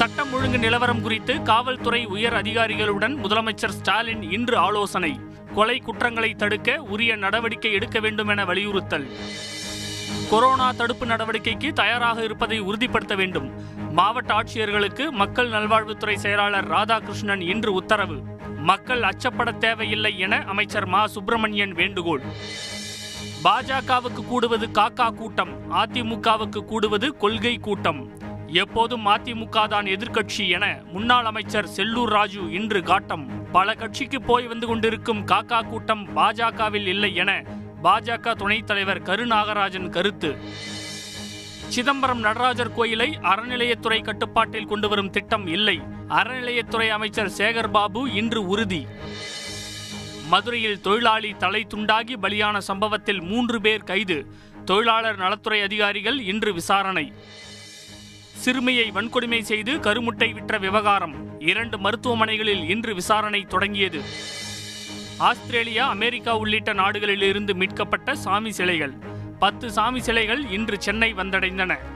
சட்டம் ஒழுங்கு நிலவரம் குறித்து காவல்துறை உயர் அதிகாரிகளுடன் முதலமைச்சர் ஸ்டாலின் இன்று ஆலோசனை. கொலை குற்றங்களை தடுக்க உரிய நடவடிக்கை எடுக்க வேண்டும் என வலியுறுத்தல். கொரோனா தடுப்பு நடவடிக்கைக்கு தயாராக இருப்பதை உறுதிப்படுத்த வேண்டும். மாவட்ட ஆட்சியர்களுக்கு மக்கள் நல்வாழ்வுத்துறை செயலாளர் ராதாகிருஷ்ணன் இன்று உத்தரவு. மக்கள் அச்சப்பட தேவையில்லை என அமைச்சர் மா. சுப்பிரமணியன் வேண்டுகோள். பாஜகவுக்கு கூடுவது காக்கா கூட்டம் அதிமுகவுக்கு கூடுவது கொள்கை கூட்டம். எப்போதும் அதிமுக தான் எதிர்க்கட்சி என முன்னாள் அமைச்சர் செல்லூர் ராஜு இன்று காட்டம். பல கட்சிக்கு போய் வந்து கொண்டிருக்கும் காக்கா கூட்டம் பாஜகவில் இல்லை என பாஜக துணைத் தலைவர் கரு நாகராஜன் கருத்து. சிதம்பரம் நடராஜர் கோயிலை அறநிலையத்துறை கட்டுப்பாட்டில் கொண்டு வரும் திட்டம் இல்லை. அறநிலையத்துறை அமைச்சர் சேகர் பாபு இன்று உறுதி. மதுரையில் தொழிலாளி தலை துண்டாகி பலியான சம்பவத்தில் மூன்று பேர் கைது. தொழிலாளர் நலத்துறை அதிகாரிகள் இன்று விசாரணை. சிறுமியை வன்கொடுமை செய்து கருமுட்டை விற்ற விவகாரம் இரண்டு மருத்துவமனைகளில் இன்று விசாரணை தொடங்கியது. ஆஸ்திரேலியா அமெரிக்கா உள்ளிட்ட நாடுகளில் இருந்து மீட்கப்பட்ட சாமி சிலைகள். பத்து சாமி சிலைகள் இன்று சென்னை வந்தடைந்தன.